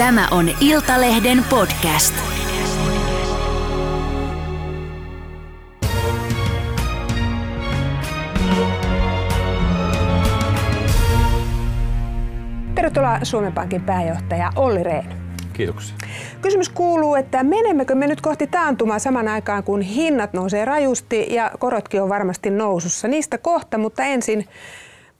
Tämä on Iltalehden podcast. Tervetuloa Suomen Pankin pääjohtaja Olli Rehn. Kiitoksia. Kysymys kuuluu, että menemmekö me nyt kohti taantumaa saman aikaan, kun hinnat nousee rajusti ja korotkin on varmasti nousussa. Niistä kohta, mutta ensin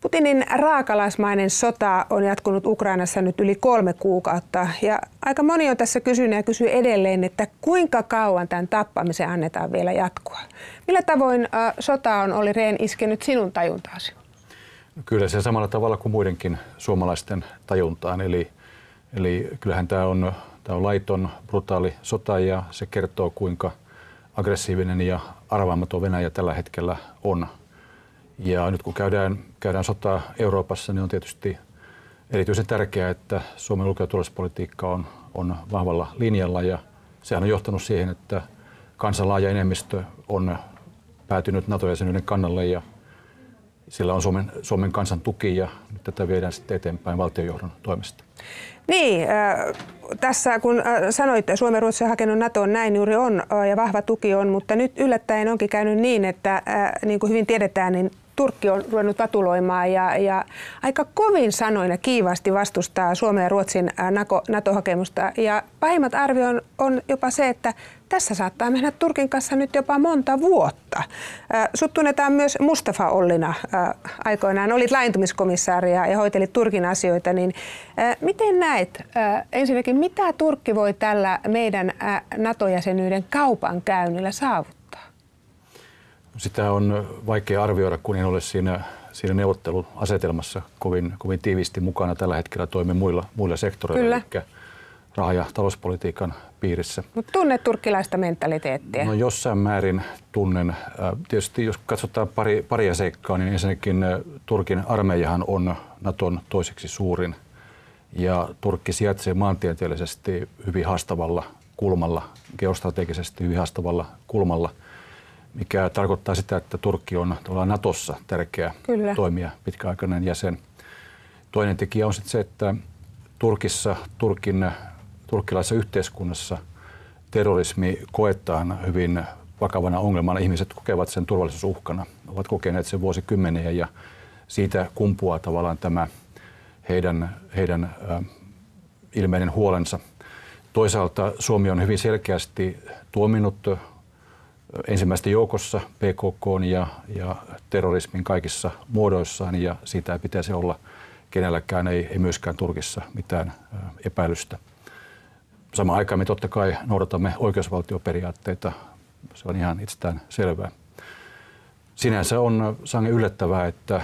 Putinin raakalaismainen sota on jatkunut Ukrainassa nyt yli kolme kuukautta ja aika moni on tässä kysynyt ja kysyy edelleen, että kuinka kauan tämän tappamisen annetaan vielä jatkua. Millä tavoin äh, sota on oli Rehn iskenyt sinun tajuntaasi? Kyllä se samalla tavalla kuin muidenkin suomalaisten tajuntaan. Eli, eli kyllähän tämä on, tämä on laiton, brutaali sota ja se kertoo kuinka aggressiivinen ja arvaamaton Venäjä tällä hetkellä on. Ja nyt kun käydään, käydään sotaa Euroopassa, niin on tietysti erityisen tärkeää, että Suomen ulko- ja turvallisuuspolitiikka on, on vahvalla linjalla ja sehän on johtanut siihen, että kansan laaja enemmistö on päätynyt NATO-jäsenyyden kannalle ja sillä on Suomen, Suomen kansan tuki ja nyt tätä viedään sitten eteenpäin valtionjohdon toimesta. Niin, äh, tässä kun äh, sanoit, että Suomen Ruotsi on hakenut NATOon, näin juuri on ja vahva tuki on, mutta nyt yllättäen onkin käynyt niin, että äh, niin kuin hyvin tiedetään, niin Turkki on ruvennut vatuloimaan ja, ja aika kovin sanoina kiivaasti vastustaa Suomen ja Ruotsin NATO-hakemusta. Ja pahimmat arvio on, on jopa se, että tässä saattaa mennä Turkin kanssa nyt jopa monta vuotta. Sut tunnetaan myös Mustafa Ollina aikoinaan. Olit laajentumiskomissaari ja hoitelit Turkin asioita. Niin miten näet, ensinnäkin mitä Turkki voi tällä meidän NATO-jäsenyyden kaupan käynnillä saavuttaa? Sitä on vaikea arvioida, kun en ole siinä, siinä neuvotteluasetelmassa kovin, kovin tiiviisti mukana. Tällä hetkellä toimin muilla, muilla sektoreilla, eli raha- ja talouspolitiikan piirissä. Mutta tunnet turkkilaista mentaliteettia? No jossain määrin tunnen. Tietysti jos katsotaan pari, paria seikkaa, niin ensinnäkin Turkin armeijahan on Naton toiseksi suurin. Ja Turkki sijaitsee maantieteellisesti hyvin haastavalla kulmalla, geostrategisesti hyvin haastavalla kulmalla – mikä tarkoittaa sitä, että Turkki on Natossa tärkeä Kyllä. toimija, pitkäaikainen jäsen. Toinen tekijä on sitten se, että Turkissa, Turkin, turkkilaisessa yhteiskunnassa terrorismi koetaan hyvin vakavana ongelmana. Ihmiset kokevat sen turvallisuusuhkana, ovat kokeneet sen vuosikymmeniä ja siitä kumpuaa tavallaan tämä heidän, heidän äh, ilmeinen huolensa. Toisaalta Suomi on hyvin selkeästi tuominut ensimmäistä joukossa PKK ja, ja terrorismin kaikissa muodoissaan ja siitä ei pitäisi olla kenelläkään, ei, ei myöskään Turkissa mitään epäilystä. Samaan aikaan me totta kai noudatamme oikeusvaltioperiaatteita, se on ihan itsestään selvää. Sinänsä on sangen yllättävää, että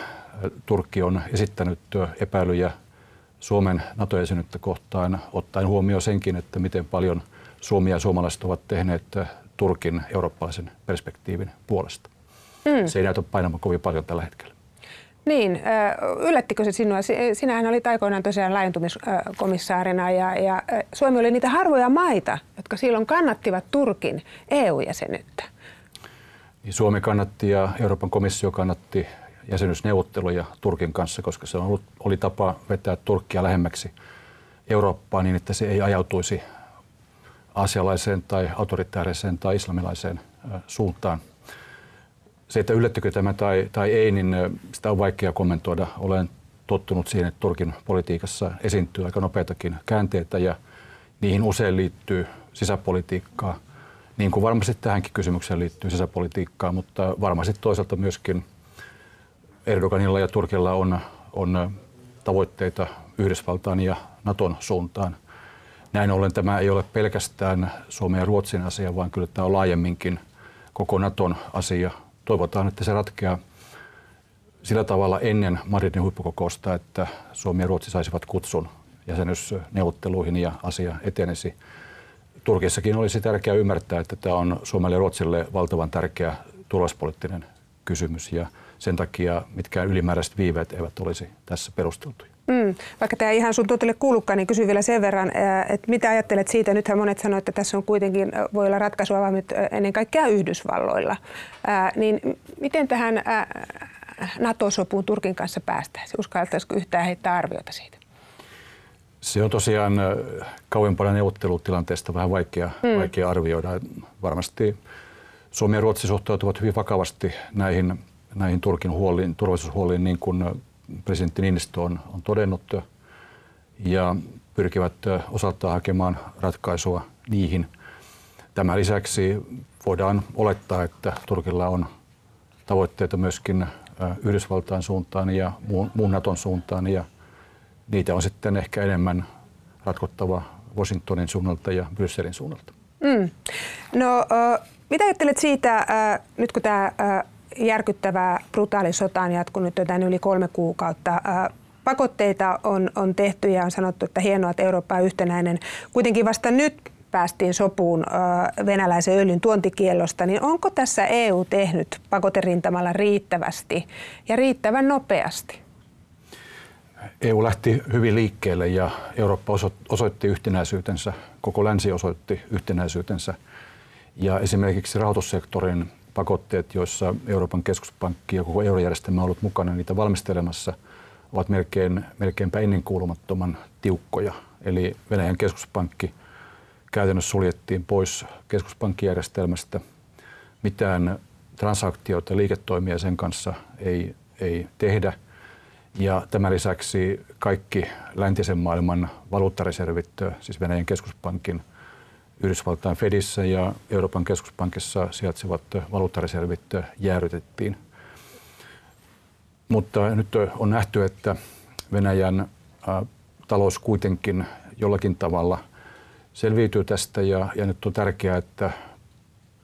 Turkki on esittänyt epäilyjä Suomen NATO-jäsenyyttä kohtaan, ottaen huomioon senkin, että miten paljon Suomi ja suomalaiset ovat tehneet Turkin eurooppalaisen perspektiivin puolesta. Mm. Se ei näytä painamaan kovin paljon tällä hetkellä. Niin, yllättikö se sinua? Sinähän olit aikoinaan tosiaan laajentumiskomissaarina ja, ja Suomi oli niitä harvoja maita, jotka silloin kannattivat Turkin EU-jäsenyyttä. Niin Suomi kannatti ja Euroopan komissio kannatti jäsenyysneuvotteluja Turkin kanssa, koska se ollut, oli tapa vetää Turkkia lähemmäksi Eurooppaa niin, että se ei ajautuisi asialaiseen tai autoritaariseen tai islamilaiseen suuntaan. Se, että yllättikö tämä tai, tai ei, niin sitä on vaikea kommentoida. Olen tottunut siihen, että Turkin politiikassa esiintyy aika nopeitakin käänteitä ja niihin usein liittyy sisäpolitiikkaa, niin kuin varmasti tähänkin kysymykseen liittyy sisäpolitiikkaa, mutta varmasti toisaalta myöskin Erdoganilla ja Turkilla on, on tavoitteita Yhdysvaltain ja Naton suuntaan. Näin ollen tämä ei ole pelkästään Suomen ja Ruotsin asia, vaan kyllä tämä on laajemminkin koko Naton asia. Toivotaan, että se ratkeaa sillä tavalla ennen Madridin huippukokousta, että Suomi ja Ruotsi saisivat kutsun jäsenyysneuvotteluihin ja asia etenisi. Turkissakin olisi tärkeää ymmärtää, että tämä on Suomelle ja Ruotsille valtavan tärkeä turvallisuuspoliittinen kysymys ja sen takia mitkään ylimääräiset viiveet eivät olisi tässä perusteltuja. Mm. Vaikka tämä ihan sun tuotelle kuulukaan, niin kysyn vielä sen verran, että mitä ajattelet siitä? Nythän monet sanoivat, että tässä on kuitenkin, voi olla ratkaisua nyt ennen kaikkea Yhdysvalloilla. Ää, niin miten tähän NATO-sopuun Turkin kanssa päästäisiin? Uskaltaisiko yhtään heittää arviota siitä? Se on tosiaan kauempana neuvottelutilanteesta vähän vaikea, hmm. vaikea arvioida. Varmasti Suomi ja Ruotsi suhtautuvat hyvin vakavasti näihin, näihin Turkin huoliin, turvallisuushuoliin, niin kuin presidentti Niinistö on, on todennut, ja pyrkivät osaltaan hakemaan ratkaisua niihin. Tämän lisäksi voidaan olettaa, että Turkilla on tavoitteita myöskin Yhdysvaltain suuntaan ja muun, Naton suuntaan, ja niitä on sitten ehkä enemmän ratkottava Washingtonin suunnalta ja Brysselin suunnalta. Mm. No, uh mitä ajattelet siitä, äh, nyt kun tämä äh, järkyttävä brutaali sota on jatkunut jo tämän yli kolme kuukautta, pakotteita on, on tehty ja on sanottu, että hienoa, että Eurooppa on yhtenäinen. Kuitenkin vasta nyt päästiin sopuun venäläisen öljyn tuontikiellosta, niin onko tässä EU tehnyt pakoterintamalla riittävästi ja riittävän nopeasti? EU lähti hyvin liikkeelle ja Eurooppa osoitti yhtenäisyytensä, koko länsi osoitti yhtenäisyytensä – ja esimerkiksi rahoitussektorin pakotteet, joissa Euroopan keskuspankki ja koko eurojärjestelmä on ollut mukana niitä valmistelemassa, ovat melkein, melkeinpä ennenkuulumattoman tiukkoja. Eli Venäjän keskuspankki käytännössä suljettiin pois keskuspankkijärjestelmästä. Mitään transaktioita liiketoimia sen kanssa ei, ei tehdä. Ja tämän lisäksi kaikki läntisen maailman valuuttareservit, siis Venäjän keskuspankin – Yhdysvaltain Fedissä ja Euroopan keskuspankissa sijaitsevat valuuttareservit jäädytettiin. Mutta nyt on nähty, että Venäjän talous kuitenkin jollakin tavalla selviytyy tästä ja, ja nyt on tärkeää, että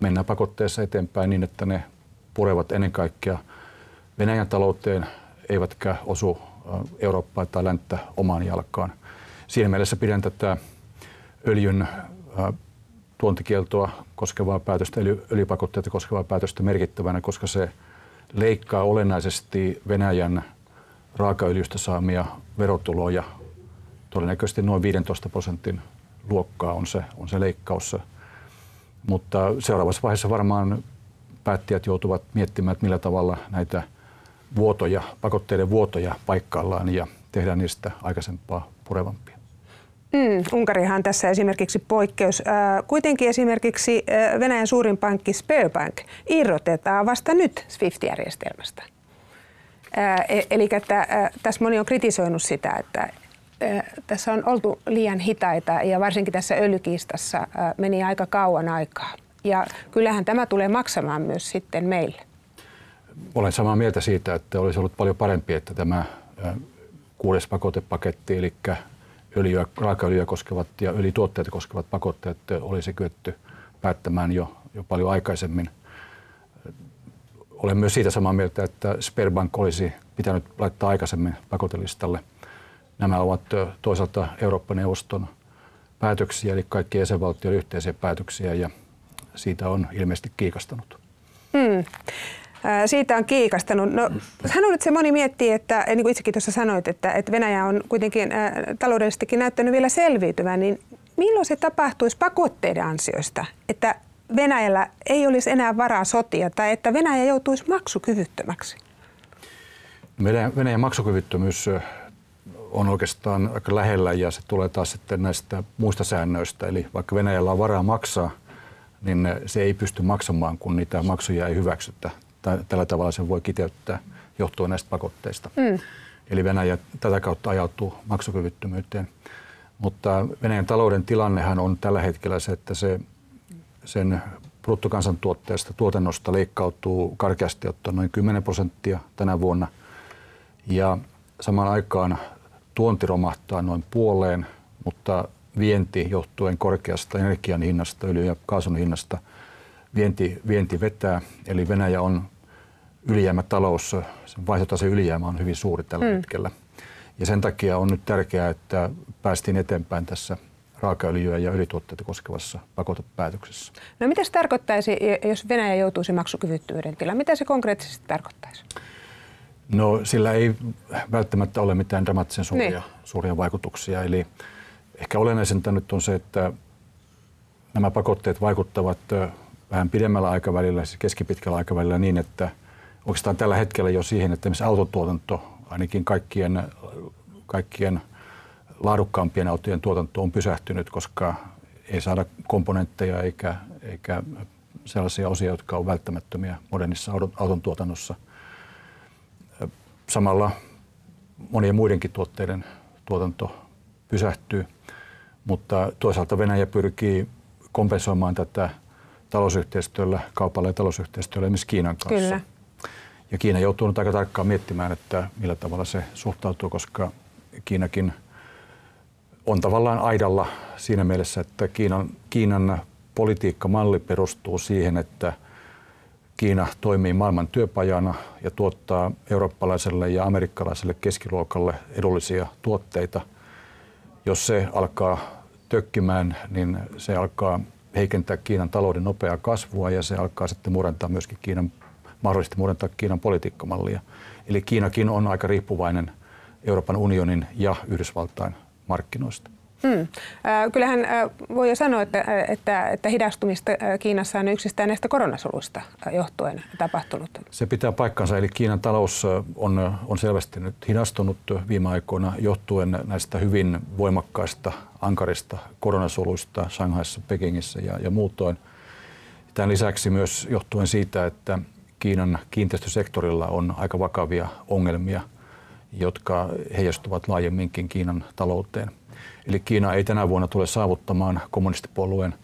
mennään pakotteessa eteenpäin niin, että ne purevat ennen kaikkea Venäjän talouteen, eivätkä osu Eurooppaa tai länttä omaan jalkaan. Siinä mielessä pidän tätä öljyn tuontikieltoa koskevaa päätöstä, eli öljypakotteita koskevaa päätöstä merkittävänä, koska se leikkaa olennaisesti Venäjän raakaöljystä saamia verotuloja. Todennäköisesti noin 15 prosentin luokkaa on se, on se leikkaus. Mutta seuraavassa vaiheessa varmaan päättäjät joutuvat miettimään, että millä tavalla näitä vuotoja, pakotteiden vuotoja paikkaillaan ja tehdään niistä aikaisempaa purevampia. Mm, Unkarihan tässä esimerkiksi poikkeus. kuitenkin esimerkiksi Venäjän suurin pankki Sberbank irrotetaan vasta nyt SWIFT-järjestelmästä. E, eli että, tässä moni on kritisoinut sitä, että tässä on oltu liian hitaita ja varsinkin tässä öljykiistassa meni aika kauan aikaa. Ja kyllähän tämä tulee maksamaan myös sitten meille. Olen samaa mieltä siitä, että olisi ollut paljon parempi, että tämä kuudes pakotepaketti, eli öljyä, raakaöljyä koskevat ja öljytuotteita koskevat pakotteet olisi kyetty päättämään jo, jo paljon aikaisemmin. Olen myös siitä samaa mieltä, että Sperbank olisi pitänyt laittaa aikaisemmin pakotelistalle. Nämä ovat toisaalta Eurooppa-neuvoston päätöksiä, eli kaikki jäsenvaltioiden yhteisiä päätöksiä, ja siitä on ilmeisesti kiikastanut. Hmm siitä on kiikastanut. No, sano nyt se moni miettii, että niin kuin itsekin tuossa sanoit, että, että Venäjä on kuitenkin taloudellisestikin näyttänyt vielä selviytyvän, niin milloin se tapahtuisi pakotteiden ansioista, että Venäjällä ei olisi enää varaa sotia tai että Venäjä joutuisi maksukyvyttömäksi? Venäjän, Venäjän maksukyvyttömyys on oikeastaan aika lähellä ja se tulee taas sitten näistä muista säännöistä. Eli vaikka Venäjällä on varaa maksaa, niin se ei pysty maksamaan, kun niitä maksuja ei hyväksytä tällä tavalla sen voi kiteyttää johtuen näistä pakotteista. Mm. Eli Venäjä tätä kautta ajautuu maksukyvyttömyyteen. Mutta Venäjän talouden tilannehan on tällä hetkellä se, että se, sen bruttokansantuotteesta tuotannosta leikkautuu karkeasti ottaen noin 10 prosenttia tänä vuonna. Ja samaan aikaan tuonti romahtaa noin puoleen, mutta vienti johtuen korkeasta energian hinnasta, öljy- ja kaasun hinnasta, vienti, vienti vetää. Eli Venäjä on ylijäämätalous, sen vaihtotase ylijäämä on hyvin suuri tällä hmm. hetkellä. Ja sen takia on nyt tärkeää, että päästiin eteenpäin tässä raakaöljyä ja öljytuotteita koskevassa pakotepäätöksessä. No mitä se tarkoittaisi, jos Venäjä joutuisi maksukyvyttömyyden tilaan? Mitä se konkreettisesti tarkoittaisi? No sillä ei välttämättä ole mitään dramaattisen suuria, niin. suuria vaikutuksia. Eli ehkä olennaisinta nyt on se, että nämä pakotteet vaikuttavat vähän pidemmällä aikavälillä, siis keskipitkällä aikavälillä niin, että – oikeastaan tällä hetkellä jo siihen, että esimerkiksi autotuotanto ainakin kaikkien, kaikkien laadukkaampien autojen tuotanto on pysähtynyt, koska ei saada komponentteja eikä, eikä sellaisia osia, jotka ovat välttämättömiä modernissa auton tuotannossa. Samalla monien muidenkin tuotteiden tuotanto pysähtyy, mutta toisaalta Venäjä pyrkii kompensoimaan tätä talousyhteistyöllä, kaupalla ja talousyhteistyöllä esimerkiksi Kiinan kanssa. Kyllä. Ja Kiina joutuu nyt aika tarkkaan miettimään, että millä tavalla se suhtautuu, koska Kiinakin on tavallaan aidalla siinä mielessä, että Kiinan, Kiinan politiikkamalli perustuu siihen, että Kiina toimii maailman työpajana ja tuottaa eurooppalaiselle ja amerikkalaiselle keskiluokalle edullisia tuotteita. Jos se alkaa tökkimään, niin se alkaa heikentää Kiinan talouden nopeaa kasvua ja se alkaa sitten murentaa myöskin Kiinan, mahdollisesti murentaa Kiinan politiikkamallia. Eli Kiinakin on aika riippuvainen Euroopan unionin ja Yhdysvaltain markkinoista. Hmm. Kyllähän voi jo sanoa, että, että, että hidastumista Kiinassa on yksistään näistä koronasoluista johtuen tapahtunut. Se pitää paikkansa, eli Kiinan talous on, on selvästi nyt hidastunut viime aikoina johtuen näistä hyvin voimakkaista, ankarista koronasoluista Shanghaissa, Pekingissä ja, ja muutoin. Tämän lisäksi myös johtuen siitä, että Kiinan kiinteistösektorilla on aika vakavia ongelmia, jotka heijastuvat laajemminkin Kiinan talouteen – Eli Kiina ei tänä vuonna tule saavuttamaan kommunistipuolueen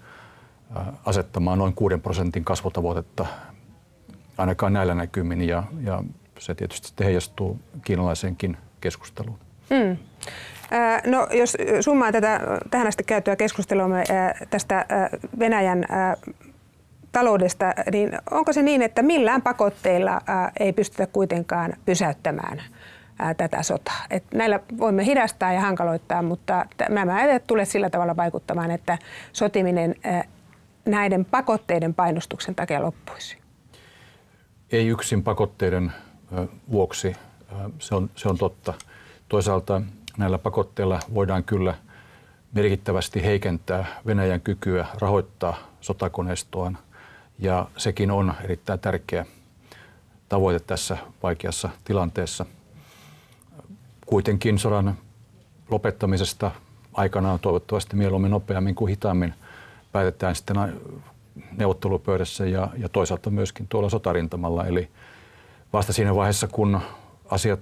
asettamaa noin 6 prosentin kasvutavoitetta ainakaan näillä näkymin ja, ja se tietysti heijastuu kiinalaiseenkin keskusteluun. Mm. No jos summaan tätä tähän asti käytyä keskustelua tästä Venäjän taloudesta, niin onko se niin, että millään pakotteilla ei pystytä kuitenkaan pysäyttämään ää, tätä sotaa. Et näillä voimme hidastaa ja hankaloittaa, mutta nämä eivät tule sillä tavalla vaikuttamaan, että sotiminen näiden pakotteiden painostuksen takia loppuisi. Ei yksin pakotteiden vuoksi, se on, se on totta. Toisaalta näillä pakotteilla voidaan kyllä merkittävästi heikentää Venäjän kykyä rahoittaa sotakoneistoaan ja sekin on erittäin tärkeä tavoite tässä vaikeassa tilanteessa – kuitenkin sodan lopettamisesta aikanaan toivottavasti mieluummin nopeammin kuin hitaammin päätetään sitten neuvottelupöydässä ja, ja toisaalta myöskin tuolla sotarintamalla. Eli vasta siinä vaiheessa, kun asiat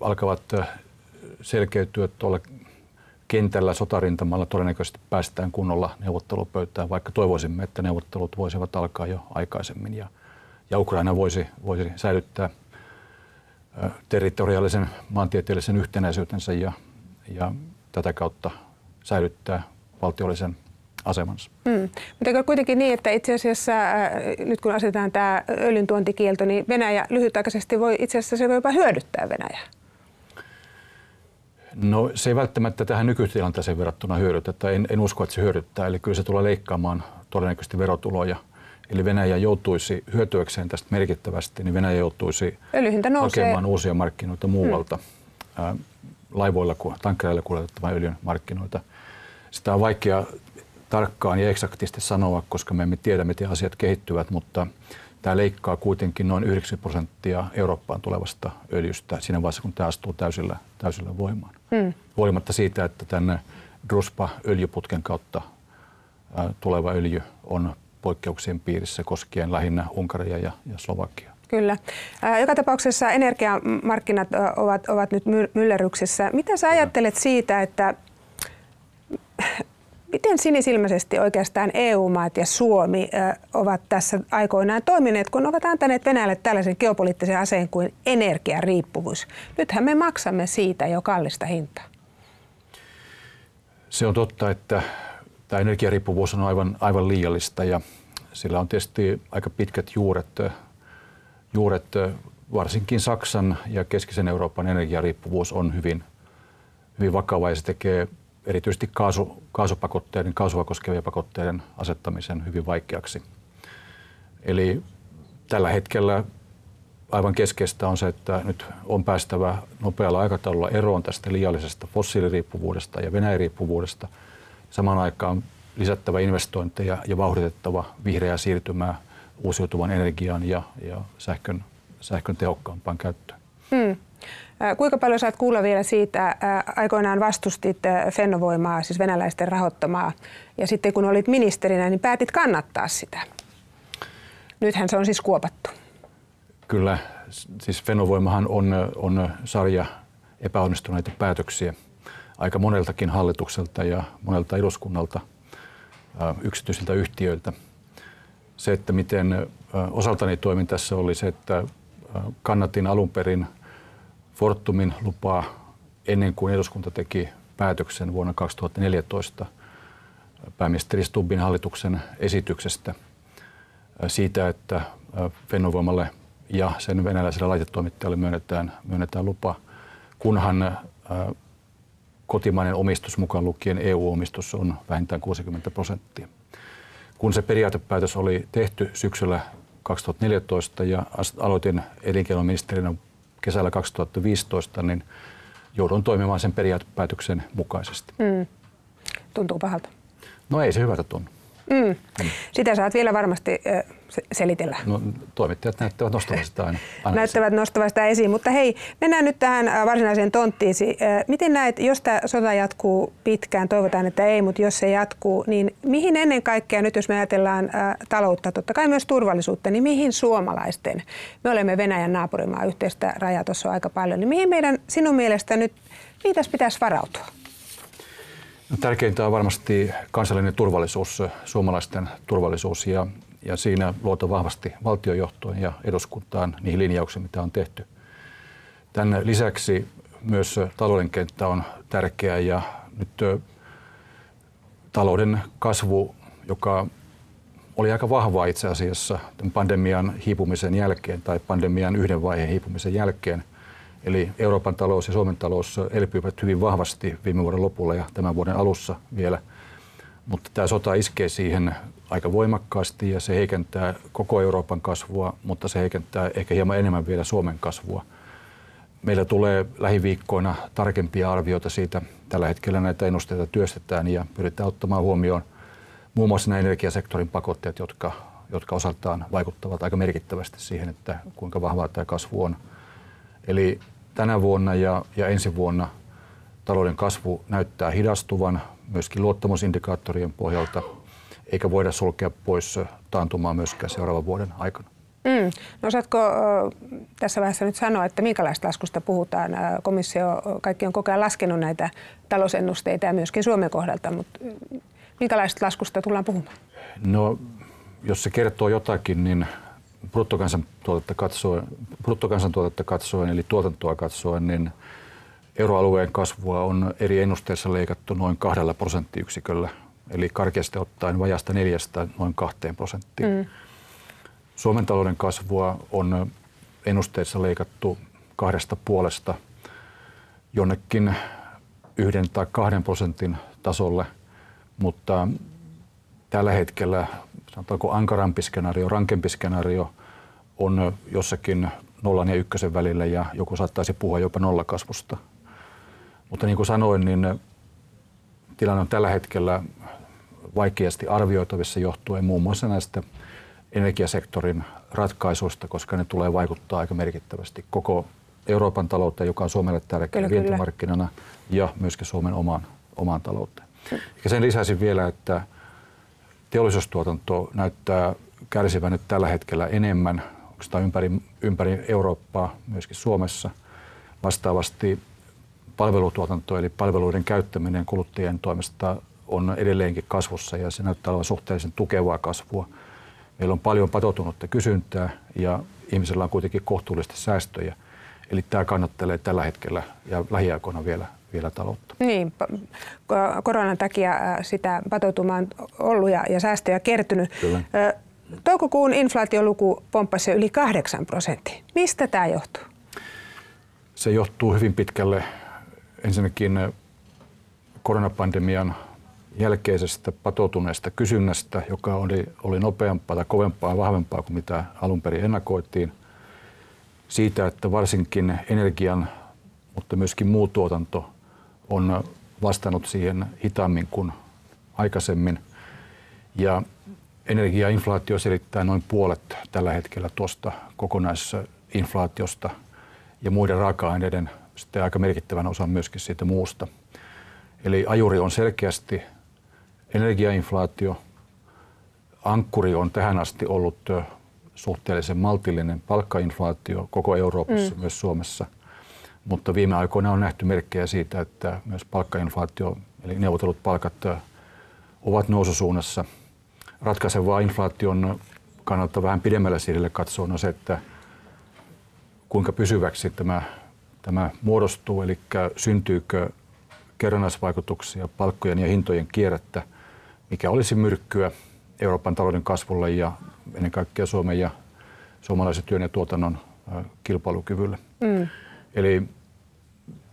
alkavat selkeytyä tuolla kentällä sotarintamalla todennäköisesti päästään kunnolla neuvottelupöytään, vaikka toivoisimme, että neuvottelut voisivat alkaa jo aikaisemmin ja, ja Ukraina voisi, voisi säilyttää territoriaalisen maantieteellisen yhtenäisyytensä ja, ja tätä kautta säilyttää valtiollisen asemansa. Mm. Mutta kuitenkin niin, että itse asiassa nyt kun asetetaan tämä öljyn tuontikielto, niin Venäjä lyhytaikaisesti voi itse asiassa se voi jopa hyödyttää Venäjää. No se ei välttämättä tähän nykytilanteeseen verrattuna hyödytä. En, en usko, että se hyödyttää. Eli kyllä se tulee leikkaamaan todennäköisesti verotuloja – eli Venäjä joutuisi hyötyäkseen tästä merkittävästi, niin Venäjä joutuisi hakemaan uusia markkinoita muualta, hmm. laivoilla, tankkereilla kuljetettavan öljyn markkinoita. Sitä on vaikea tarkkaan ja eksaktisti sanoa, koska me emme tiedä, miten asiat kehittyvät, mutta tämä leikkaa kuitenkin noin 90 prosenttia Eurooppaan tulevasta öljystä siinä vaiheessa, kun tämä astuu täysillä, täysillä voimaan. Hmm. Huolimatta siitä, että tänne Druspa-öljyputken kautta tuleva öljy on poikkeuksien piirissä koskien lähinnä Unkaria ja, ja Slovakia. Kyllä. Joka tapauksessa energiamarkkinat ovat, ovat nyt myllerryksessä. Mitä sä ajattelet siitä, että miten sinisilmäisesti oikeastaan EU-maat ja Suomi ovat tässä aikoinaan toimineet, kun ovat antaneet Venäjälle tällaisen geopoliittisen aseen kuin energiariippuvuus? Nythän me maksamme siitä jo kallista hintaa. Se on totta, että tämä energiariippuvuus on aivan, aivan liiallista ja sillä on tietysti aika pitkät juuret, juuret varsinkin Saksan ja keskisen Euroopan energiariippuvuus on hyvin, hyvin vakava ja se tekee erityisesti kaasu, kaasupakotteiden, kaasua koskevien pakotteiden asettamisen hyvin vaikeaksi. Eli tällä hetkellä aivan keskeistä on se, että nyt on päästävä nopealla aikataululla eroon tästä liiallisesta fossiiliriippuvuudesta ja Venäjä-riippuvuudesta – Samaan aikaan lisättävä investointeja ja vauhditettava vihreää siirtymää uusiutuvan energian ja, ja sähkön, sähkön tehokkaampaan käyttöön. Mm. Kuinka paljon saat kuulla vielä siitä, aikoinaan vastustit Fennovoimaa, siis venäläisten rahoittamaa, ja sitten kun olit ministerinä, niin päätit kannattaa sitä. Nythän se on siis kuopattu. Kyllä, siis Fennovoimahan on, on sarja epäonnistuneita päätöksiä aika moneltakin hallitukselta ja monelta eduskunnalta, yksityisiltä yhtiöiltä. Se, että miten osaltani toimin tässä oli se, että kannatin alun perin Fortumin lupaa ennen kuin eduskunta teki päätöksen vuonna 2014 pääministeri Stubbin hallituksen esityksestä siitä, että Fennovoimalle ja sen venäläiselle laitetoimittajalle myönnetään, myönnetään lupa, kunhan kotimainen omistus mukaan lukien EU-omistus on vähintään 60 prosenttia. Kun se periaatepäätös oli tehty syksyllä 2014 ja aloitin elinkeinoministerinä kesällä 2015, niin joudun toimimaan sen periaatepäätöksen mukaisesti. Mm. Tuntuu pahalta. No ei se hyvältä tunnu. Mm. Sitä saat vielä varmasti selitellä. No, toimittajat näyttävät nostavan sitä aina. aina näyttävät nostavan sitä esiin, mutta hei, mennään nyt tähän varsinaiseen tonttiisi. Miten näet, jos tämä sota jatkuu pitkään, toivotaan, että ei, mutta jos se jatkuu, niin mihin ennen kaikkea nyt, jos me ajatellaan taloutta, totta kai myös turvallisuutta, niin mihin suomalaisten, me olemme Venäjän naapurimaa, yhteistä rajaa tuossa aika paljon, niin mihin meidän sinun mielestä nyt, mitä pitäisi varautua? Tärkeintä on varmasti kansallinen turvallisuus, suomalaisten turvallisuus ja, ja siinä luota vahvasti valtiojohtoon ja eduskuntaan niihin linjauksiin, mitä on tehty. Tämän lisäksi myös talouden kenttä on tärkeä ja nyt talouden kasvu, joka oli aika vahvaa itse asiassa tämän pandemian hiipumisen jälkeen tai pandemian yhden vaiheen hiipumisen jälkeen, Eli Euroopan talous ja Suomen talous elpyivät hyvin vahvasti viime vuoden lopulla ja tämän vuoden alussa vielä. Mutta tämä sota iskee siihen aika voimakkaasti ja se heikentää koko Euroopan kasvua, mutta se heikentää ehkä hieman enemmän vielä Suomen kasvua. Meillä tulee lähiviikkoina tarkempia arvioita siitä. Tällä hetkellä näitä ennusteita työstetään ja pyritään ottamaan huomioon muun muassa nämä energiasektorin pakotteet, jotka, jotka osaltaan vaikuttavat aika merkittävästi siihen, että kuinka vahvaa tämä kasvu on. Eli tänä vuonna ja, ja ensi vuonna talouden kasvu näyttää hidastuvan myöskin luottamusindikaattorien pohjalta, eikä voida sulkea pois taantumaa myöskään seuraavan vuoden aikana. Mm. No osaatko tässä vaiheessa nyt sanoa, että minkälaista laskusta puhutaan? Komissio, kaikki on koko ajan laskenut näitä talousennusteita ja myöskin Suomen kohdalta, mutta minkälaista laskusta tullaan puhumaan? No, jos se kertoo jotakin, niin bruttokansantuotetta katsoen, bruttokansantuotetta katsoen, eli tuotantoa katsoen, niin euroalueen kasvua on eri ennusteissa leikattu noin kahdella prosenttiyksiköllä, eli karkeasti ottaen vajasta neljästä noin kahteen prosenttiin. Mm. Suomen talouden kasvua on ennusteissa leikattu kahdesta puolesta jonnekin yhden tai kahden prosentin tasolle, mutta tällä hetkellä sanotaanko ankarampi skenaario, rankempi skenaario on jossakin nollan ja ykkösen välillä ja joku saattaisi puhua jopa nollakasvusta. Mutta niin kuin sanoin, niin tilanne on tällä hetkellä vaikeasti arvioitavissa johtuen muun muassa näistä energiasektorin ratkaisuista, koska ne tulee vaikuttaa aika merkittävästi koko Euroopan talouteen, joka on Suomelle tärkeä kyllä, vientimarkkinana, kyllä. ja myöskin Suomen omaan, omaan talouteen. Ja sen lisäisin vielä, että teollisuustuotanto näyttää kärsivän nyt tällä hetkellä enemmän oikeastaan ympäri, ympäri Eurooppaa, myöskin Suomessa. Vastaavasti palvelutuotanto eli palveluiden käyttäminen kuluttajien toimesta on edelleenkin kasvussa ja se näyttää olevan suhteellisen tukevaa kasvua. Meillä on paljon patoutunutta kysyntää ja ihmisillä on kuitenkin kohtuullisesti säästöjä. Eli tämä kannattelee tällä hetkellä ja lähiaikoina vielä vielä taloutta. Niin, koronan takia sitä patoutumaan ollut ja, ja säästöjä kertynyt. Kyllä. Toukokuun inflaatioluku pomppasi yli 8 prosenttia. Mistä tämä johtuu? Se johtuu hyvin pitkälle ensinnäkin koronapandemian jälkeisestä patoutuneesta kysynnästä, joka oli, oli nopeampaa tai kovempaa ja vahvempaa kuin mitä alun perin ennakoitiin. Siitä, että varsinkin energian, mutta myöskin muu tuotanto on vastannut siihen hitaammin kuin aikaisemmin. Ja energiainflaatio selittää noin puolet tällä hetkellä tuosta kokonaisinflaatiosta. ja muiden raaka-aineiden sitten aika merkittävän osan myöskin siitä muusta. Eli ajuri on selkeästi energiainflaatio. Ankkuri on tähän asti ollut suhteellisen maltillinen palkkainflaatio koko Euroopassa, mm. myös Suomessa. Mutta viime aikoina on nähty merkkejä siitä, että myös palkkainflaatio, eli neuvotellut palkat, ovat noususuunnassa. Ratkaisevaa inflaation kannalta vähän pidemmällä siirrellä katsoo on se, että kuinka pysyväksi tämä, tämä muodostuu, eli syntyykö kerrannaisvaikutuksia palkkojen ja hintojen kierrättä, mikä olisi myrkkyä Euroopan talouden kasvulle ja ennen kaikkea Suomen ja suomalaisen työn ja tuotannon kilpailukyvylle. Mm. Eli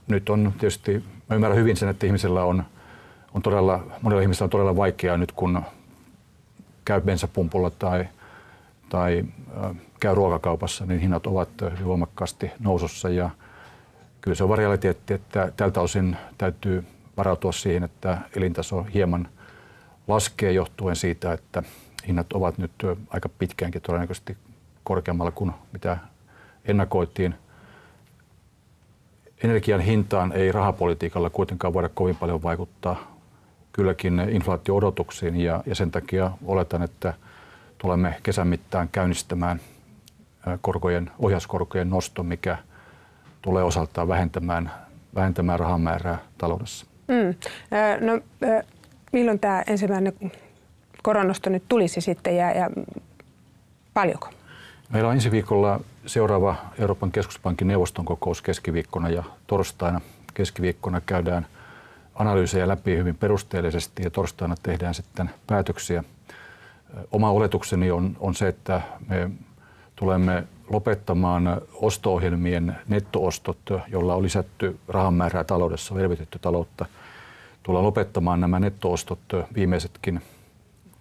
nyt on tietysti, mä ymmärrän hyvin sen, että ihmisellä on, on todella, monella ihmisellä on todella vaikeaa nyt, kun käy bensapumpulla tai, tai käy ruokakaupassa, niin hinnat ovat voimakkaasti nousussa ja kyllä se on realiteetti, että tältä osin täytyy varautua siihen, että elintaso hieman laskee johtuen siitä, että hinnat ovat nyt aika pitkäänkin todennäköisesti korkeammalla kuin mitä ennakoitiin. Energian hintaan ei rahapolitiikalla kuitenkaan voida kovin paljon vaikuttaa kylläkin inflaatio-odotuksiin ja, ja sen takia oletan, että tulemme kesän mittaan käynnistämään korkojen, ohjauskorkojen nosto, mikä tulee osaltaan vähentämään, vähentämään rahan määrää taloudessa. Mm. No, milloin tämä ensimmäinen koronnosto nyt tulisi sitten ja, ja paljonko? Meillä on ensi viikolla seuraava Euroopan keskuspankin neuvoston kokous keskiviikkona ja torstaina. Keskiviikkona käydään analyysejä läpi hyvin perusteellisesti ja torstaina tehdään sitten päätöksiä. Oma oletukseni on, on se, että me tulemme lopettamaan osto-ohjelmien nettoostot, jolla on lisätty rahan määrää taloudessa, elvytetty taloutta. Tullaan lopettamaan nämä nettoostot viimeisetkin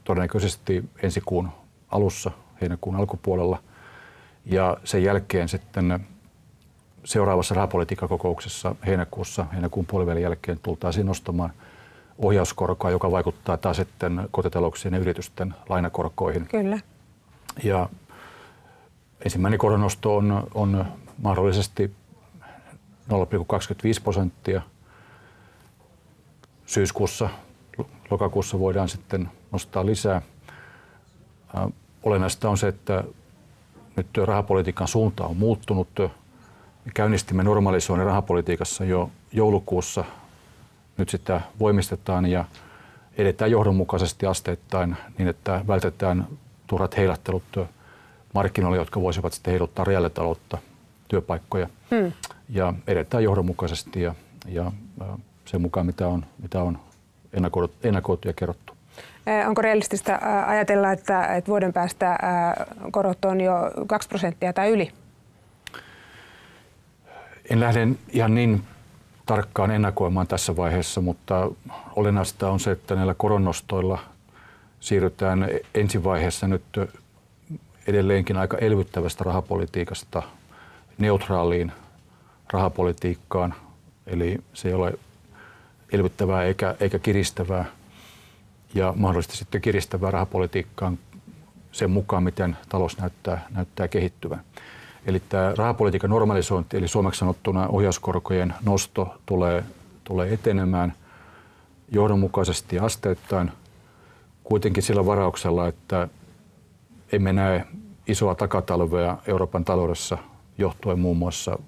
todennäköisesti ensi kuun alussa, heinäkuun alkupuolella. Ja sen jälkeen sitten seuraavassa rahapolitiikkakokouksessa heinäkuussa, heinäkuun puolivälin jälkeen tultaisiin nostamaan ohjauskorkoa, joka vaikuttaa taas sitten kotitalouksien ja yritysten lainakorkoihin. Kyllä. Ja ensimmäinen koronnosto on, on mahdollisesti 0,25 prosenttia. Syyskuussa, lokakuussa voidaan sitten nostaa lisää. Olennaista on se, että nyt rahapolitiikan suunta on muuttunut. Me käynnistimme normalisoinnin rahapolitiikassa jo joulukuussa. Nyt sitä voimistetaan ja edetään johdonmukaisesti asteittain niin, että vältetään turhat heilattelut markkinoille, jotka voisivat sitten heiluttaa reaalitaloutta, työpaikkoja. Hmm. Ja edetään johdonmukaisesti ja, ja sen mukaan, mitä on, mitä on ennakoitu ja kerrottu. Onko realistista ajatella, että, että vuoden päästä korot on jo 2 prosenttia tai yli? En lähde ihan niin tarkkaan ennakoimaan tässä vaiheessa, mutta olennaista on se, että näillä koronnostoilla siirrytään ensivaiheessa nyt edelleenkin aika elvyttävästä rahapolitiikasta neutraaliin rahapolitiikkaan. Eli se ei ole elvyttävää eikä, eikä kiristävää ja mahdollisesti sitten kiristävää rahapolitiikkaan sen mukaan, miten talous näyttää, näyttää kehittyvän. Eli tämä rahapolitiikan normalisointi, eli suomeksi sanottuna ohjauskorkojen nosto tulee, tulee etenemään johdonmukaisesti ja asteittain, kuitenkin sillä varauksella, että emme näe isoa takatalvea Euroopan taloudessa johtuen muun muassa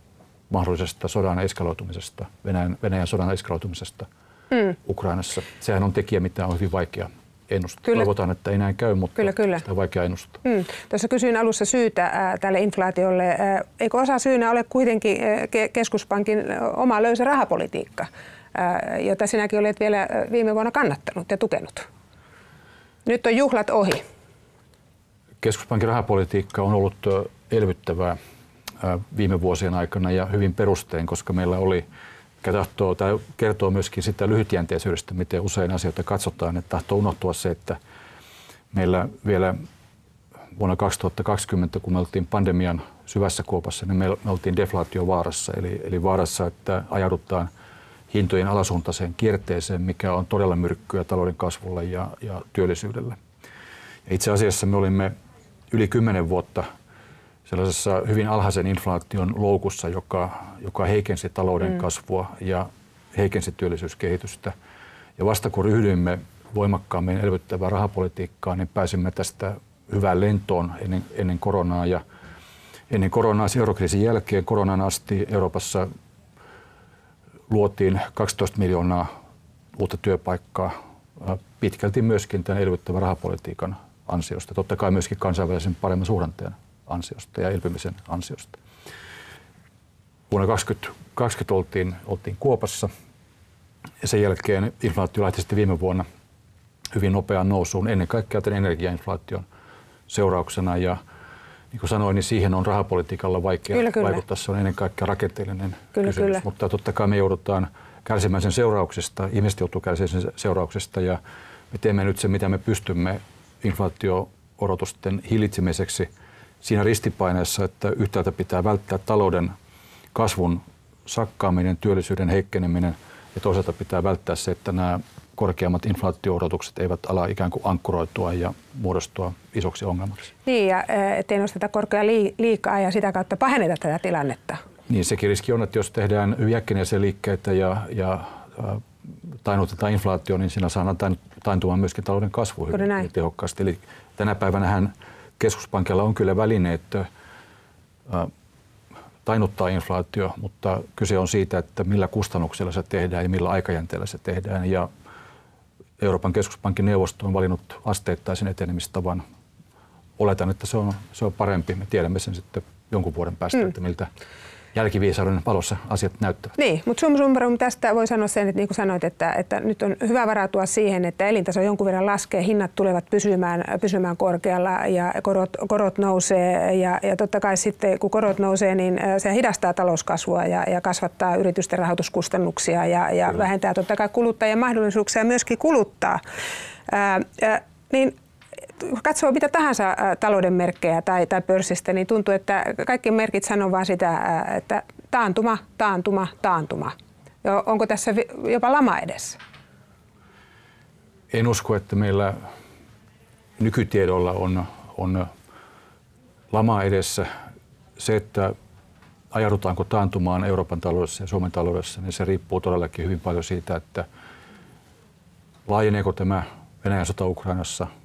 mahdollisesta sodan eskaloitumisesta, Venäjän, Venäjän sodan eskaloitumisesta mm. Ukrainassa. Sehän on tekijä, mitä on hyvin vaikea ennustaa. Kyllä. Toivotaan, että ei näin käy, mutta kyllä, kyllä. sitä on vaikea ennustaa. Mm. Tuossa kysyin alussa syytä ää, tälle inflaatiolle. Ää, eikö osa syynä ole kuitenkin ää, keskuspankin oma löysä rahapolitiikka, ää, jota sinäkin olet vielä viime vuonna kannattanut ja tukenut? Nyt on juhlat ohi. Keskuspankin rahapolitiikka on ollut elvyttävää viime vuosien aikana ja hyvin perustein, koska meillä oli tahtoo, tai kertoo myöskin sitä lyhytjänteisyydestä, miten usein asioita katsotaan, että tahtoo unohtua se, että meillä vielä vuonna 2020, kun me oltiin pandemian syvässä kuopassa, niin me, oltiin deflaatiovaarassa, eli, eli vaarassa, että ajaudutaan hintojen alasuuntaiseen kierteeseen, mikä on todella myrkkyä talouden kasvulle ja, ja työllisyydelle. Ja itse asiassa me olimme yli kymmenen vuotta sellaisessa hyvin alhaisen inflaation loukussa, joka, joka heikensi talouden mm. kasvua ja heikensi työllisyyskehitystä. Ja vasta kun ryhdyimme voimakkaammin elvyttävää rahapolitiikkaa, niin pääsimme tästä hyvään lentoon ennen, ennen koronaa. Ja ennen koronaa, eurokriisin jälkeen koronan asti Euroopassa luotiin 12 miljoonaa uutta työpaikkaa pitkälti myöskin tämän elvyttävän rahapolitiikan ansiosta. Totta kai myöskin kansainvälisen paremman suhdanteen ansiosta ja elpymisen ansiosta. Vuonna 2020 oltiin, oltiin Kuopassa ja sen jälkeen inflaatio lähti sitten viime vuonna hyvin nopeaan nousuun, ennen kaikkea tämän energiainflaation seurauksena. Ja niin kuin sanoin, niin siihen on rahapolitiikalla vaikea kyllä, kyllä. vaikuttaa. Se on ennen kaikkea rakenteellinen kyllä, kysymys. Kyllä. Mutta totta kai me joudutaan kärsimään sen seurauksista, ihmiset joutuu kärsimään sen seurauksista ja me teemme nyt se, mitä me pystymme inflaatio-odotusten hillitsemiseksi siinä ristipaineessa, että yhtäältä pitää välttää talouden kasvun sakkaaminen, työllisyyden heikkeneminen ja toisaalta pitää välttää se, että nämä korkeammat inflaatio-odotukset eivät ala ikään kuin ankkuroitua ja muodostua isoksi ongelmaksi. Niin, ja ettei nosteta korkea liikaa ja sitä kautta pahenneta tätä tilannetta. Niin, sekin riski on, että jos tehdään hyviäkkinäisiä liikkeitä ja, ja tainnutetaan inflaatio, niin siinä saadaan taintumaan myöskin talouden kasvu hyvin tehokkaasti. Eli tänä päivänä keskuspankilla on kyllä välineet tainuttaa inflaatio, mutta kyse on siitä, että millä kustannuksella se tehdään ja millä aikajänteellä se tehdään. Ja Euroopan keskuspankin neuvosto on valinnut asteittaisen etenemistavan. Oletan, että se on, se on parempi. Me tiedämme sen sitten jonkun vuoden päästä, mm. että miltä jälkiviisauden valossa asiat näyttävät. Niin, mutta sum summarum tästä voi sanoa sen, että niin kuin sanoit, että, että nyt on hyvä varautua siihen, että elintaso jonkun verran laskee, hinnat tulevat pysymään, pysymään korkealla ja korot, korot nousee ja, ja totta kai sitten kun korot nousee, niin se hidastaa talouskasvua ja, ja kasvattaa yritysten rahoituskustannuksia ja, ja vähentää totta kai kuluttajien mahdollisuuksia myöskin kuluttaa. Ää, ää, niin katsoo mitä tahansa talouden merkkejä tai, tai pörssistä, niin tuntuu, että kaikki merkit sanoo vain sitä, että taantuma, taantuma, taantuma. Onko tässä jopa lama edessä? En usko, että meillä nykytiedolla on, on lama edessä. Se, että ajaudutaanko taantumaan Euroopan taloudessa ja Suomen taloudessa, niin se riippuu todellakin hyvin paljon siitä, että laajeneeko tämä Venäjän sota Ukrainassa –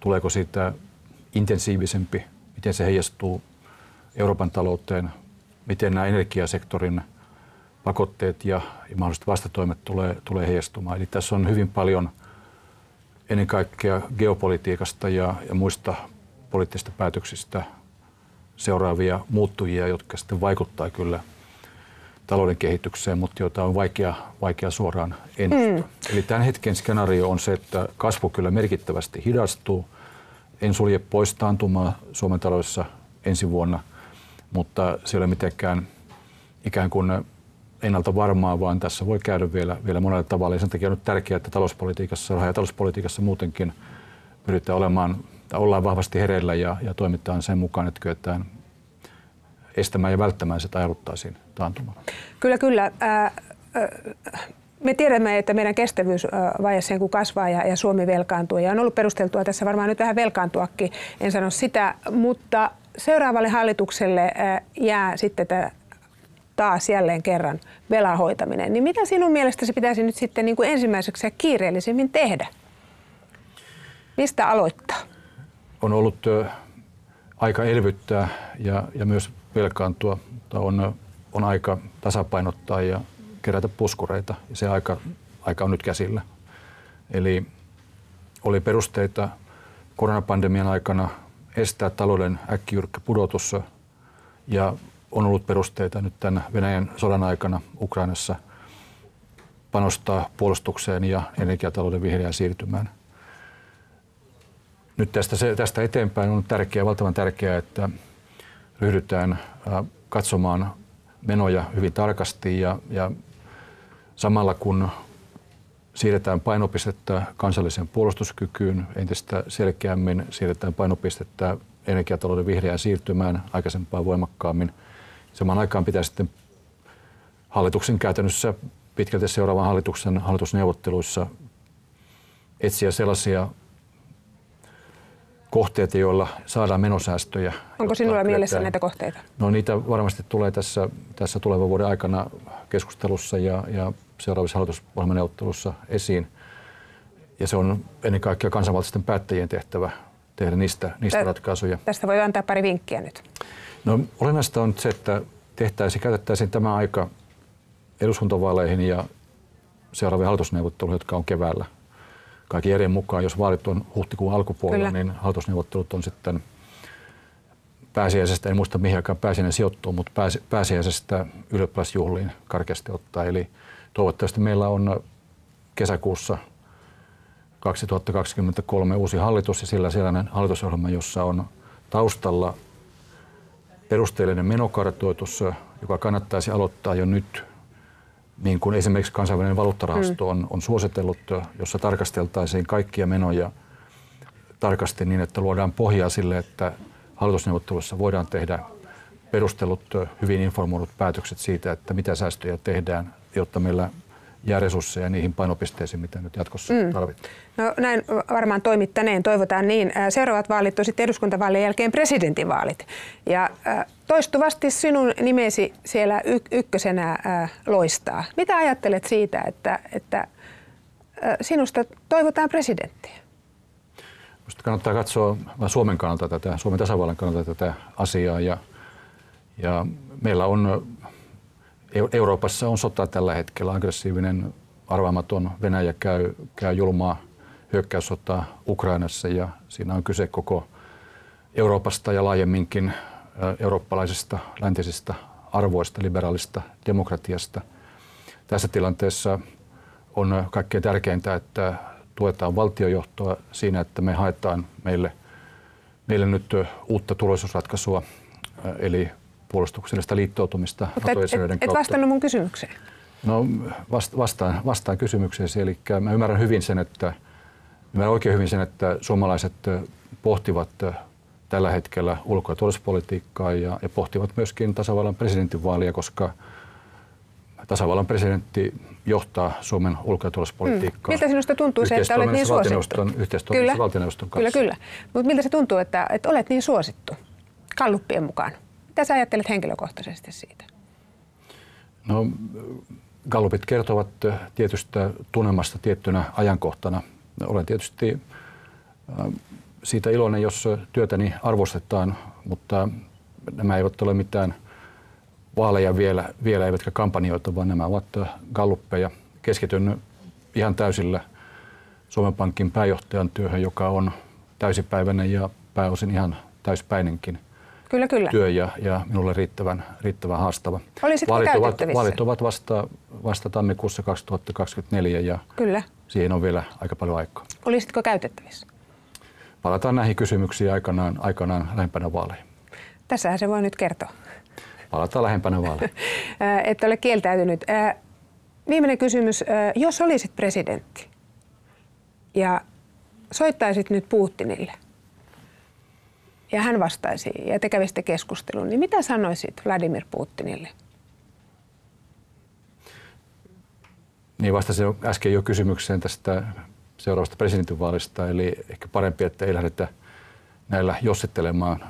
Tuleeko siitä intensiivisempi? Miten se heijastuu Euroopan talouteen? Miten nämä energiasektorin pakotteet ja, ja mahdolliset vastatoimet tulee, tulee heijastumaan? Eli tässä on hyvin paljon ennen kaikkea geopolitiikasta ja, ja muista poliittisista päätöksistä seuraavia muuttujia, jotka sitten vaikuttaa kyllä talouden kehitykseen, mutta joita on vaikea, vaikea suoraan ennustaa. Mm. Eli tämän hetken skenaario on se, että kasvu kyllä merkittävästi hidastuu – en sulje pois taantumaa Suomen taloudessa ensi vuonna, mutta se ei ole mitenkään ikään kuin ennalta varmaa, vaan tässä voi käydä vielä, vielä monella tavalla. Ja sen takia on nyt tärkeää, että talouspolitiikassa, raha- ja talouspolitiikassa muutenkin pyritään olemaan, tai ollaan vahvasti hereillä ja, ja toimitaan sen mukaan, että kyetään estämään ja välttämään se tai ajaluttaisiin taantumaan. Kyllä, kyllä. Äh, äh, me tiedämme, että meidän kestävyysvaje sen kun kasvaa ja, ja Suomi velkaantuu. Ja on ollut perusteltua tässä varmaan nyt vähän velkaantuakin, en sano sitä, mutta seuraavalle hallitukselle jää sitten tämä taas jälleen kerran velan hoitaminen. Niin mitä sinun mielestäsi pitäisi nyt sitten niin kuin ensimmäiseksi ja kiireellisemmin tehdä? Mistä aloittaa? On ollut aika elvyttää ja, ja myös velkaantua, mutta on, on aika tasapainottaa ja kerätä puskureita ja se aika, aika on nyt käsillä. Eli oli perusteita koronapandemian aikana estää talouden äkkijyrkkä pudotus ja on ollut perusteita nyt tämän Venäjän sodan aikana Ukrainassa panostaa puolustukseen ja energiatalouden vihreään siirtymään. Nyt tästä, tästä eteenpäin on tärkeää, valtavan tärkeää, että ryhdytään katsomaan menoja hyvin tarkasti ja, ja Samalla kun siirretään painopistettä kansalliseen puolustuskykyyn entistä selkeämmin, siirretään painopistettä energiatalouden vihreään siirtymään aikaisempaa voimakkaammin. Samaan aikaan pitää sitten hallituksen käytännössä pitkälti seuraavan hallituksen hallitusneuvotteluissa etsiä sellaisia kohteet, joilla saadaan menosäästöjä. Onko sinulla mielessä näitä kohteita? No niitä varmasti tulee tässä, tässä tulevan vuoden aikana keskustelussa ja, ja seuraavissa hallitusohjelmaneuvottelussa esiin. Ja se on ennen kaikkea kansanvaltaisten päättäjien tehtävä tehdä niistä, niistä Tä, ratkaisuja. Tästä voi antaa pari vinkkiä nyt. No olennaista on se, että tehtäisiin, käytettäisiin tämä aika eduskuntavaaleihin ja seuraaviin hallitusneuvotteluihin, jotka on keväällä. Kaikki järjen mukaan, jos vaalit on huhtikuun alkupuolella, Kyllä. niin hallitusneuvottelut on sitten pääsiäisestä, en muista mihin aikaan pääsiäinen sijoittuu, mutta pääsiäisestä ylioppilasjuhliin karkeasti ottaa. Eli toivottavasti meillä on kesäkuussa 2023 uusi hallitus ja sillä sellainen hallitusohjelma, jossa on taustalla perusteellinen menokartoitus, joka kannattaisi aloittaa jo nyt, niin kuin esimerkiksi kansainvälinen valuuttarahasto on, on suositellut, jossa tarkasteltaisiin kaikkia menoja tarkasti niin, että luodaan pohjaa sille, että hallitusneuvottelussa voidaan tehdä perustelut, hyvin informoidut päätökset siitä, että mitä säästöjä tehdään, jotta meillä jää resursseja niihin painopisteisiin, mitä nyt jatkossa mm. tarvitaan. No näin varmaan toimittaneen, toivotaan niin. Seuraavat vaalit on sitten eduskuntavaalien jälkeen presidentinvaalit. Ja toistuvasti sinun nimesi siellä ykkösenä loistaa. Mitä ajattelet siitä, että, että sinusta toivotaan presidenttiä? Minusta kannattaa katsoa Suomen kannalta tätä, Suomen tasavallan kannalta tätä asiaa. Ja, ja meillä on Euroopassa on sota tällä hetkellä, aggressiivinen, arvaamaton Venäjä käy, käy julmaa hyökkäyssotaa Ukrainassa ja siinä on kyse koko Euroopasta ja laajemminkin eurooppalaisista läntisistä arvoista, liberaalista demokratiasta. Tässä tilanteessa on kaikkein tärkeintä, että tuetaan valtiojohtoa siinä, että me haetaan meille, meille nyt uutta turvallisuusratkaisua, eli puolustuksellista liittoutumista Mutta et, et, et vastannut mun kysymykseen. No vasta, vastaan, vastaan kysymykseesi. Eli mä ymmärrän hyvin sen, että ymmärrän oikein hyvin sen, että suomalaiset pohtivat tällä hetkellä ulko- ja turvallisuuspolitiikkaa ja, ja pohtivat myöskin tasavallan presidentinvaalia, koska tasavallan presidentti johtaa Suomen ulko- ja turvallisuuspolitiikkaa. Hmm. Miltä sinusta tuntuu se, että olet niin suosittu? Yhteistoiminnassa valtioneuvoston kanssa. Kyllä, kyllä. Mutta miltä se tuntuu, että, että olet niin suosittu kalluppien mukaan? Mitä sä ajattelet henkilökohtaisesti siitä? No, Gallupit kertovat tietystä tunnelmasta tiettynä ajankohtana. Olen tietysti äh, siitä iloinen, jos työtäni arvostetaan, mutta nämä eivät ole mitään vaaleja vielä, vielä eivätkä kampanjoita, vaan nämä ovat galluppeja. Keskityn ihan täysillä Suomen Pankin pääjohtajan työhön, joka on täysipäiväinen ja pääosin ihan täyspäinenkin kyllä, kyllä. työ ja, ja minulle riittävän, riittävän haastava. Olisitko vaalit ovat, vaalit ovat vasta, vasta tammikuussa 2024 ja kyllä. siihen on vielä aika paljon aikaa. Olisitko käytettävissä? Palataan näihin kysymyksiin aikanaan, aikanaan lähempänä vaaleja. Tässähän se voi nyt kertoa. Palataan lähempänä vaaleja. Et ole kieltäytynyt. Viimeinen kysymys. Jos olisit presidentti ja soittaisit nyt Putinille – ja hän vastaisi ja te kävisitte keskustelun, niin mitä sanoisit Vladimir Putinille? Niin vastasin äsken jo kysymykseen tästä seuraavasta presidentinvaalista, eli ehkä parempi, että ei lähdetä näillä jossittelemaan.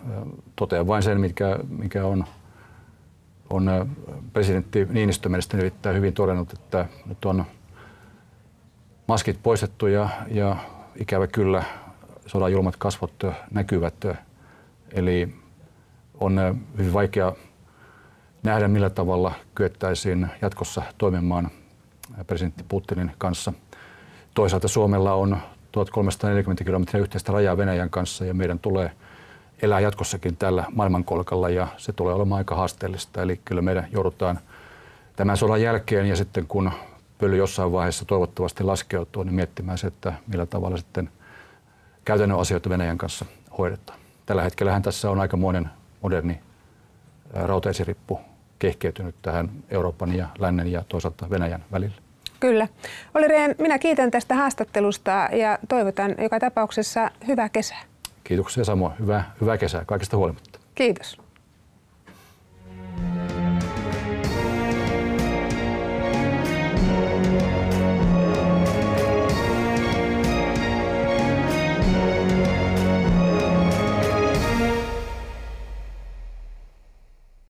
Totean vain sen, mikä, mikä on, on presidentti Niinistö mielestäni erittäin hyvin todennut, että nyt on maskit poistettu ja, ja ikävä kyllä sodan julmat kasvot näkyvät Eli on äh, hyvin vaikea nähdä, millä tavalla kyettäisiin jatkossa toimimaan äh, presidentti Putinin kanssa. Toisaalta Suomella on 1340 kilometriä yhteistä rajaa Venäjän kanssa ja meidän tulee elää jatkossakin tällä maailmankolkalla ja se tulee olemaan aika haasteellista. Eli kyllä meidän joudutaan tämän sodan jälkeen ja sitten kun pöly jossain vaiheessa toivottavasti laskeutuu, niin miettimään se, että millä tavalla sitten käytännön asioita Venäjän kanssa hoidetaan. Tällä hetkellähän tässä on aikamoinen moderni rautaesirippu kehkeytynyt tähän Euroopan ja lännen ja toisaalta Venäjän välillä. Kyllä. Oli Rehn, minä kiitän tästä haastattelusta ja toivotan joka tapauksessa hyvää kesää. Kiitoksia samoin. Hyvää, hyvää kesää kaikista huolimatta. Kiitos.